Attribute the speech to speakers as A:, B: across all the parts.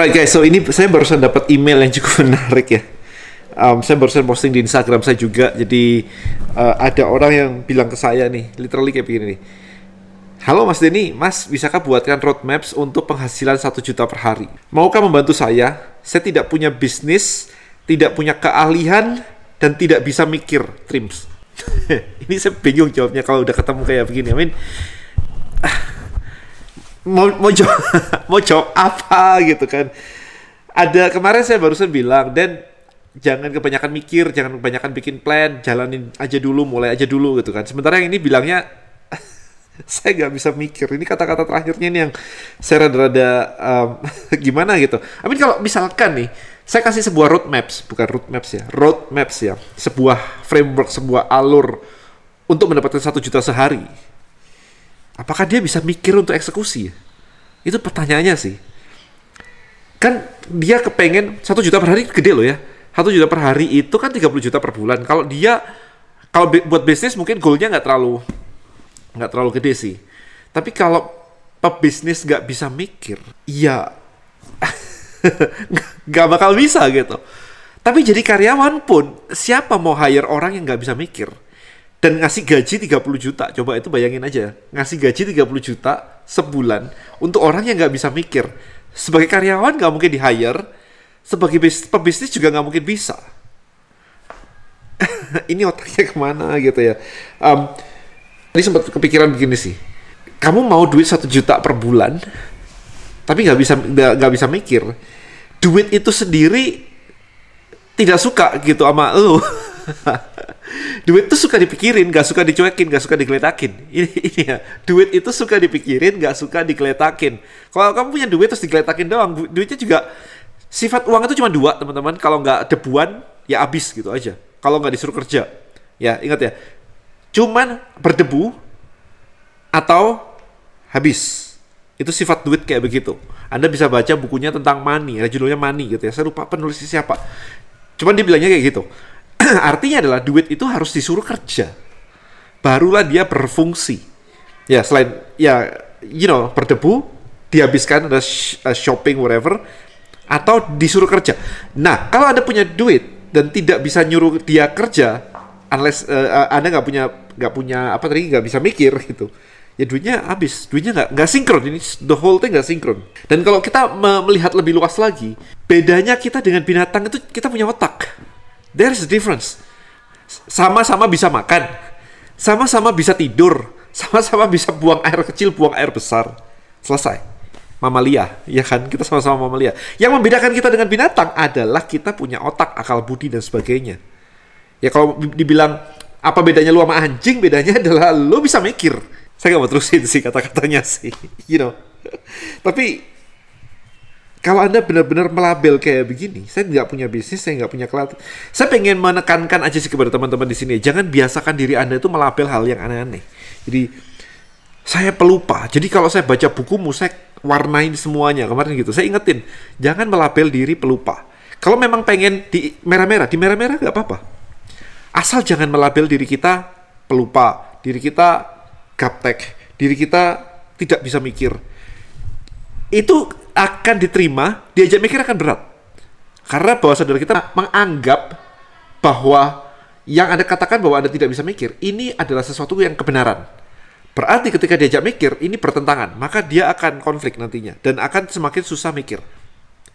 A: Alright guys, so ini saya barusan dapat email yang cukup menarik ya. Um, saya barusan posting di Instagram saya juga, jadi uh, ada orang yang bilang ke saya nih, literally kayak begini nih. Halo Mas Denny, Mas bisakah buatkan roadmaps untuk penghasilan satu juta per hari? Maukah membantu saya? Saya tidak punya bisnis, tidak punya keahlian, dan tidak bisa mikir, Trims. ini saya bingung jawabnya kalau udah ketemu kayak begini. I mean, mau mau jawab mau jawab apa gitu kan. Ada kemarin saya barusan bilang dan jangan kebanyakan mikir jangan kebanyakan bikin plan jalanin aja dulu mulai aja dulu gitu kan. Sementara yang ini bilangnya saya nggak bisa mikir. Ini kata-kata terakhirnya ini yang saya rada-rada um, gimana gitu. I mean kalau misalkan nih saya kasih sebuah roadmaps bukan roadmaps ya roadmaps ya sebuah framework sebuah alur untuk mendapatkan satu juta sehari apakah dia bisa mikir untuk eksekusi? Itu pertanyaannya sih. Kan dia kepengen satu juta per hari gede loh ya. Satu juta per hari itu kan 30 juta per bulan. Kalau dia kalau buat bisnis mungkin goalnya nggak terlalu nggak terlalu gede sih. Tapi kalau pebisnis nggak bisa mikir, ya nggak bakal bisa gitu. Tapi jadi karyawan pun siapa mau hire orang yang nggak bisa mikir? Dan ngasih gaji 30 juta. Coba itu bayangin aja, ngasih gaji 30 juta sebulan untuk orang yang nggak bisa mikir. Sebagai karyawan nggak mungkin di hire, sebagai pebisnis juga nggak mungkin bisa. ini otaknya ke mana gitu ya. Um, ini sempat kepikiran begini sih. Kamu mau duit satu juta per bulan, tapi nggak bisa nggak bisa mikir. Duit itu sendiri tidak suka gitu sama lu. duit tuh suka dipikirin, gak suka dicuekin, gak suka digeletakin. Ini, ini ya, duit itu suka dipikirin, gak suka digeletakin. Kalau kamu punya duit terus digeletakin doang, duitnya juga sifat uang itu cuma dua teman-teman. Kalau nggak debuan, ya habis gitu aja. Kalau nggak disuruh kerja, ya ingat ya, cuman berdebu atau habis. Itu sifat duit kayak begitu. Anda bisa baca bukunya tentang money, ada judulnya money gitu ya. Saya lupa penulisnya siapa. Cuman dibilangnya kayak gitu artinya adalah duit itu harus disuruh kerja. Barulah dia berfungsi. Ya, selain ya you know, berdebu, dihabiskan ada uh, shopping whatever atau disuruh kerja. Nah, kalau Anda punya duit dan tidak bisa nyuruh dia kerja unless uh, Anda nggak punya nggak punya apa tadi nggak bisa mikir gitu ya duitnya habis duitnya nggak nggak sinkron ini the whole thing nggak sinkron dan kalau kita melihat lebih luas lagi bedanya kita dengan binatang itu kita punya otak There's a difference. Sama-sama bisa makan, sama-sama bisa tidur, sama-sama bisa buang air kecil, buang air besar. Selesai. Mamalia, ya kan? Kita sama-sama mamalia. Yang membedakan kita dengan binatang adalah kita punya otak, akal budi dan sebagainya. Ya kalau dibilang apa bedanya lu sama anjing, bedanya adalah lu bisa mikir. Saya gak mau terusin sih kata-katanya sih, you know. Tapi kalau Anda benar-benar melabel kayak begini, saya nggak punya bisnis, saya nggak punya kelat. Saya pengen menekankan aja sih kepada teman-teman di sini, jangan biasakan diri Anda itu melabel hal yang aneh-aneh. Jadi saya pelupa. Jadi kalau saya baca bukumu, saya warnain semuanya kemarin gitu. Saya ingetin, jangan melabel diri pelupa. Kalau memang pengen di merah-merah, di merah-merah nggak apa-apa. Asal jangan melabel diri kita pelupa, diri kita gaptek, diri kita tidak bisa mikir. Itu akan diterima, diajak mikir akan berat. Karena bahwa saudara kita menganggap bahwa yang Anda katakan bahwa Anda tidak bisa mikir, ini adalah sesuatu yang kebenaran. Berarti ketika diajak mikir, ini bertentangan. Maka dia akan konflik nantinya. Dan akan semakin susah mikir.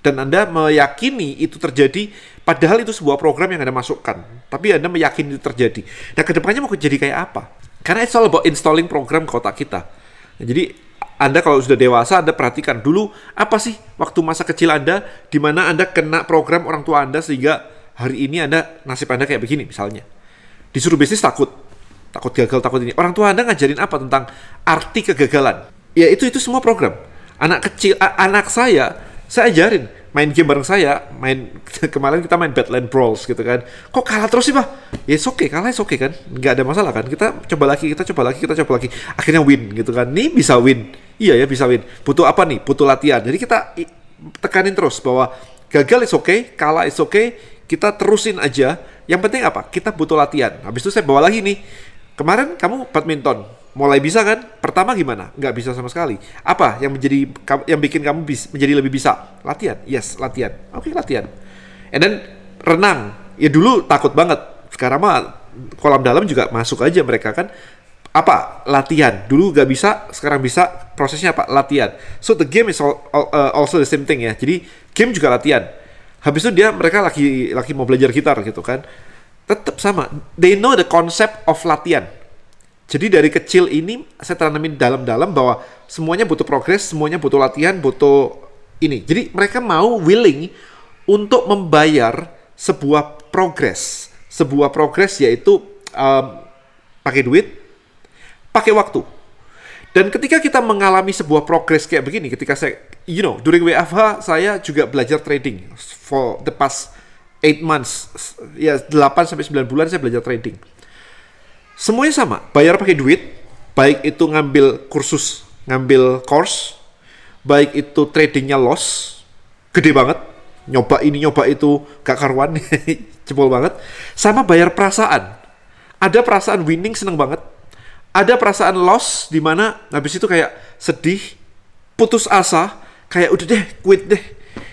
A: Dan Anda meyakini itu terjadi, padahal itu sebuah program yang Anda masukkan. Tapi Anda meyakini itu terjadi. Nah, ke depannya mau jadi kayak apa? Karena it's all about installing program kota kita. Nah, jadi anda kalau sudah dewasa, Anda perhatikan dulu apa sih waktu masa kecil Anda di mana Anda kena program orang tua Anda sehingga hari ini Anda nasib Anda kayak begini misalnya. Disuruh bisnis takut, takut gagal, takut ini. Orang tua Anda ngajarin apa tentang arti kegagalan? Ya itu itu semua program. Anak kecil, anak saya, saya ajarin main game bareng saya, main kemarin kita main Badland Brawls gitu kan. Kok kalah terus sih, Pak? Ya yes, oke, okay, kalah oke okay, kan. Nggak ada masalah kan. Kita coba lagi, kita coba lagi, kita coba lagi. Akhirnya win gitu kan. Nih bisa win. Iya ya bisa win. Butuh apa nih? Butuh latihan. Jadi kita tekanin terus bahwa gagal is oke, okay, kalah is oke, okay, kita terusin aja. Yang penting apa? Kita butuh latihan. Habis itu saya bawa lagi nih. Kemarin kamu badminton, mulai bisa kan? Pertama gimana? Nggak bisa sama sekali. Apa yang menjadi yang bikin kamu bis, menjadi lebih bisa? Latihan. Yes, latihan. Oke, okay, latihan. And then renang. Ya dulu takut banget. Sekarang mah kolam dalam juga masuk aja mereka kan. Apa? Latihan. Dulu nggak bisa, sekarang bisa. Prosesnya apa? Latihan. So the game is all, all, uh, also the same thing ya. Jadi game juga latihan. Habis itu dia mereka lagi lagi mau belajar gitar gitu kan. Tetap sama. They know the concept of latihan jadi dari kecil ini saya tanamin dalam-dalam bahwa semuanya butuh progres, semuanya butuh latihan, butuh ini. Jadi mereka mau willing untuk membayar sebuah progres, sebuah progres yaitu um, pakai duit, pakai waktu. Dan ketika kita mengalami sebuah progres kayak begini, ketika saya, you know, during WFH saya juga belajar trading for the past 8 months, ya 8 sampai 9 bulan saya belajar trading Semuanya sama, bayar pakai duit, baik itu ngambil kursus, ngambil course, baik itu tradingnya loss, gede banget, nyoba ini nyoba itu gak karuan, jebol banget, sama bayar perasaan. Ada perasaan winning seneng banget, ada perasaan loss di mana habis itu kayak sedih, putus asa, kayak udah deh, quit deh,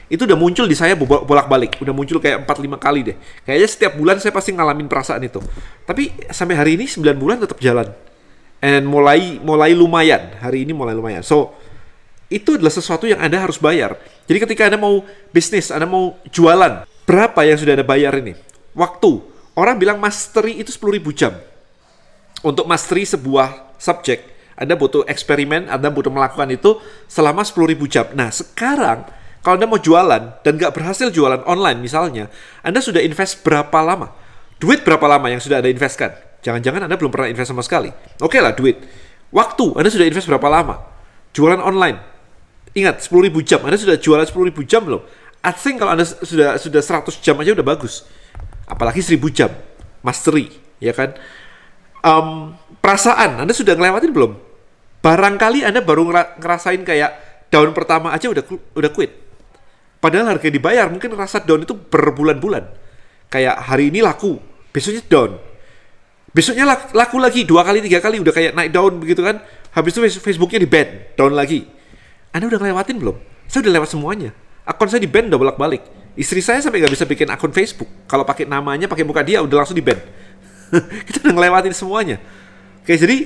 A: itu udah muncul di saya bolak-balik, udah muncul kayak 4-5 kali deh. Kayaknya setiap bulan saya pasti ngalamin perasaan itu. Tapi sampai hari ini 9 bulan tetap jalan. And mulai mulai lumayan, hari ini mulai lumayan. So, itu adalah sesuatu yang Anda harus bayar. Jadi ketika Anda mau bisnis, Anda mau jualan, berapa yang sudah Anda bayar ini? Waktu. Orang bilang mastery itu 10.000 jam. Untuk mastery sebuah subjek, Anda butuh eksperimen, Anda butuh melakukan itu selama 10.000 jam. Nah, sekarang kalau Anda mau jualan dan nggak berhasil jualan online misalnya, Anda sudah invest berapa lama? Duit berapa lama yang sudah Anda investkan? Jangan-jangan Anda belum pernah invest sama sekali. Oke okay lah duit. Waktu, Anda sudah invest berapa lama? Jualan online. Ingat, 10.000 jam. Anda sudah jualan 10.000 jam belum? I think kalau Anda sudah sudah 100 jam aja udah bagus. Apalagi 1000 jam. Mastery, ya kan? Um, perasaan, Anda sudah ngelewatin belum? Barangkali Anda baru ngerasain kayak daun pertama aja udah udah quit Padahal harga dibayar mungkin rasa down itu berbulan-bulan. Kayak hari ini laku, besoknya down. Besoknya laku lagi, dua kali, tiga kali, udah kayak naik down begitu kan. Habis itu Facebooknya di ban, down lagi. Anda udah ngelewatin belum? Saya udah lewat semuanya. Akun saya di ban udah bolak-balik. Istri saya sampai nggak bisa bikin akun Facebook. Kalau pakai namanya, pakai muka dia, udah langsung di ban. Kita udah ngelewatin semuanya. Oke, jadi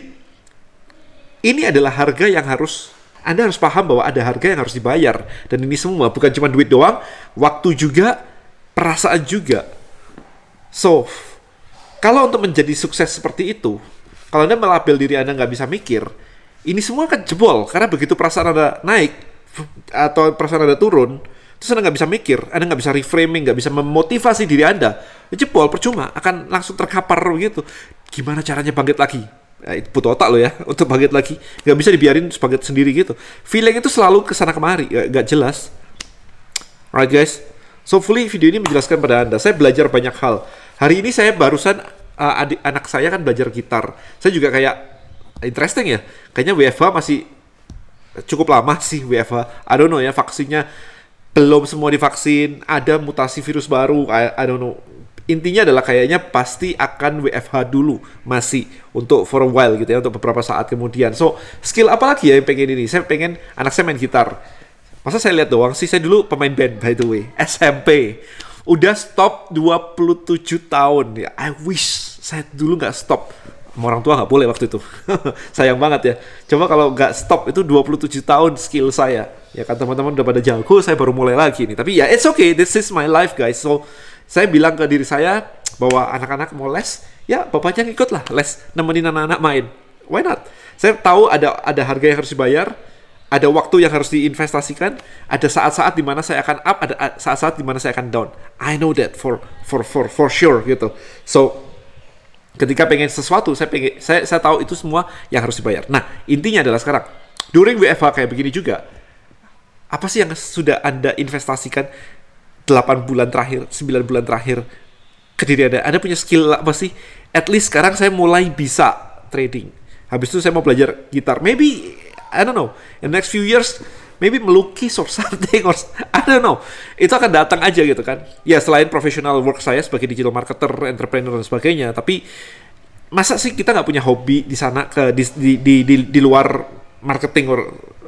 A: ini adalah harga yang harus anda harus paham bahwa ada harga yang harus dibayar. Dan ini semua bukan cuma duit doang, waktu juga, perasaan juga. So, kalau untuk menjadi sukses seperti itu, kalau Anda melabel diri Anda nggak bisa mikir, ini semua akan jebol. Karena begitu perasaan Anda naik, atau perasaan Anda turun, terus Anda nggak bisa mikir, Anda nggak bisa reframing, nggak bisa memotivasi diri Anda, jebol, percuma, akan langsung terkapar begitu. Gimana caranya bangkit lagi? Ya, itu butuh otak lo ya untuk bangkit lagi. Nggak bisa dibiarin bangkit sendiri gitu. Feeling itu selalu ke sana kemari nggak jelas. Alright guys. So hopefully video ini menjelaskan pada anda. Saya belajar banyak hal. Hari ini saya barusan uh, adik anak saya kan belajar gitar. Saya juga kayak interesting ya. Kayaknya WFH masih cukup lama sih WFH I don't know ya vaksinnya belum semua divaksin. Ada mutasi virus baru. I, I don't know intinya adalah kayaknya pasti akan WFH dulu masih untuk for a while gitu ya untuk beberapa saat kemudian. So skill apa lagi ya yang pengen ini? Saya pengen anak saya main gitar. Masa saya lihat doang sih? Saya dulu pemain band by the way, SMP. Udah stop 27 tahun ya. I wish saya dulu nggak stop. Sama orang tua nggak boleh waktu itu. Sayang banget ya. Coba kalau nggak stop itu 27 tahun skill saya. Ya kan teman-teman udah pada jago, saya baru mulai lagi nih. Tapi ya it's okay, this is my life guys. So saya bilang ke diri saya bahwa anak-anak mau les, ya bapaknya ngikut lah les nemenin anak-anak main. Why not? Saya tahu ada ada harga yang harus dibayar, ada waktu yang harus diinvestasikan, ada saat-saat di mana saya akan up, ada saat-saat di mana saya akan down. I know that for for for for sure gitu. So ketika pengen sesuatu, saya pengen saya saya tahu itu semua yang harus dibayar. Nah, intinya adalah sekarang during WFH kayak begini juga apa sih yang sudah Anda investasikan 8 bulan terakhir, 9 bulan terakhir ke diri Anda. Anda punya skill apa sih? At least sekarang saya mulai bisa trading. Habis itu saya mau belajar gitar. Maybe, I don't know, in the next few years, maybe melukis or something, or I don't know. Itu akan datang aja gitu kan. Ya selain professional work saya sebagai digital marketer, entrepreneur dan sebagainya, tapi masa sih kita nggak punya hobi di sana ke di di di, di, di luar marketing or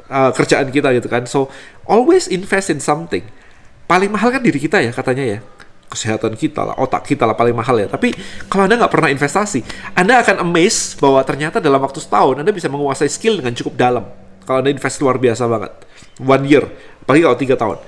A: uh, kerjaan kita gitu kan? So always invest in something. Paling mahal kan diri kita ya katanya ya. Kesehatan kita lah otak kita lah paling mahal ya. Tapi kalau anda nggak pernah investasi anda akan amazed bahwa ternyata dalam waktu setahun anda bisa menguasai skill dengan cukup dalam kalau anda invest luar biasa banget. One year apalagi kalau tiga tahun.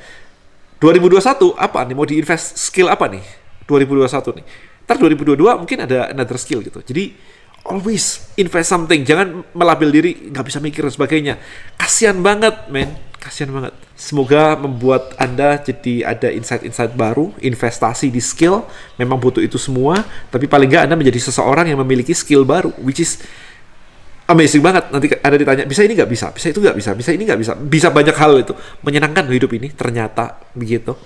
A: 2021 apa nih? Mau diinvest skill apa nih? 2021 nih. Ntar 2022 mungkin ada another skill gitu. Jadi always invest something. Jangan melabel diri nggak bisa mikir dan sebagainya. Kasihan banget men. Kasihan banget. Semoga membuat anda jadi ada insight-insight baru investasi di skill. Memang butuh itu semua. Tapi paling nggak anda menjadi seseorang yang memiliki skill baru which is amazing banget nanti ada ditanya bisa ini nggak? Bisa bisa itu nggak? Bisa bisa ini nggak? Bisa bisa banyak hal itu. Menyenangkan hidup ini ternyata begitu